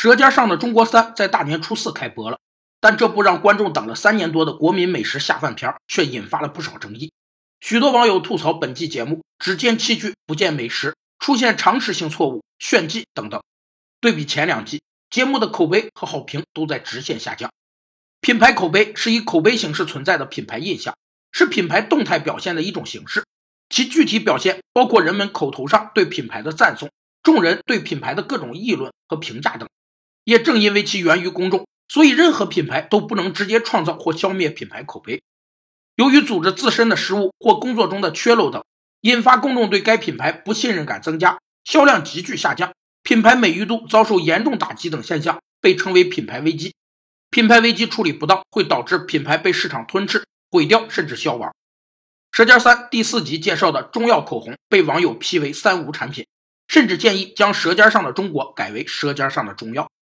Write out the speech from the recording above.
舌尖上的中国三》在大年初四开播了，但这部让观众等了三年多的国民美食下饭片却引发了不少争议。许多网友吐槽本季节目只见器具不见美食，出现常识性错误、炫技等等。对比前两季，节目的口碑和好评都在直线下降。品牌口碑是以口碑形式存在的品牌印象，是品牌动态表现的一种形式。其具体表现包括人们口头上对品牌的赞颂，众人对品牌的各种议论和评价等。也正因为其源于公众，所以任何品牌都不能直接创造或消灭品牌口碑。由于组织自身的失误或工作中的缺漏等，引发公众对该品牌不信任感增加，销量急剧下降，品牌美誉度遭受严重打击等现象，被称为品牌危机。品牌危机处理不当，会导致品牌被市场吞噬、毁掉，甚至消亡。《舌尖三》第四集介绍的中药口红被网友批为“三无产品”，甚至建议将《舌尖上的中国》改为《舌尖上的中药》。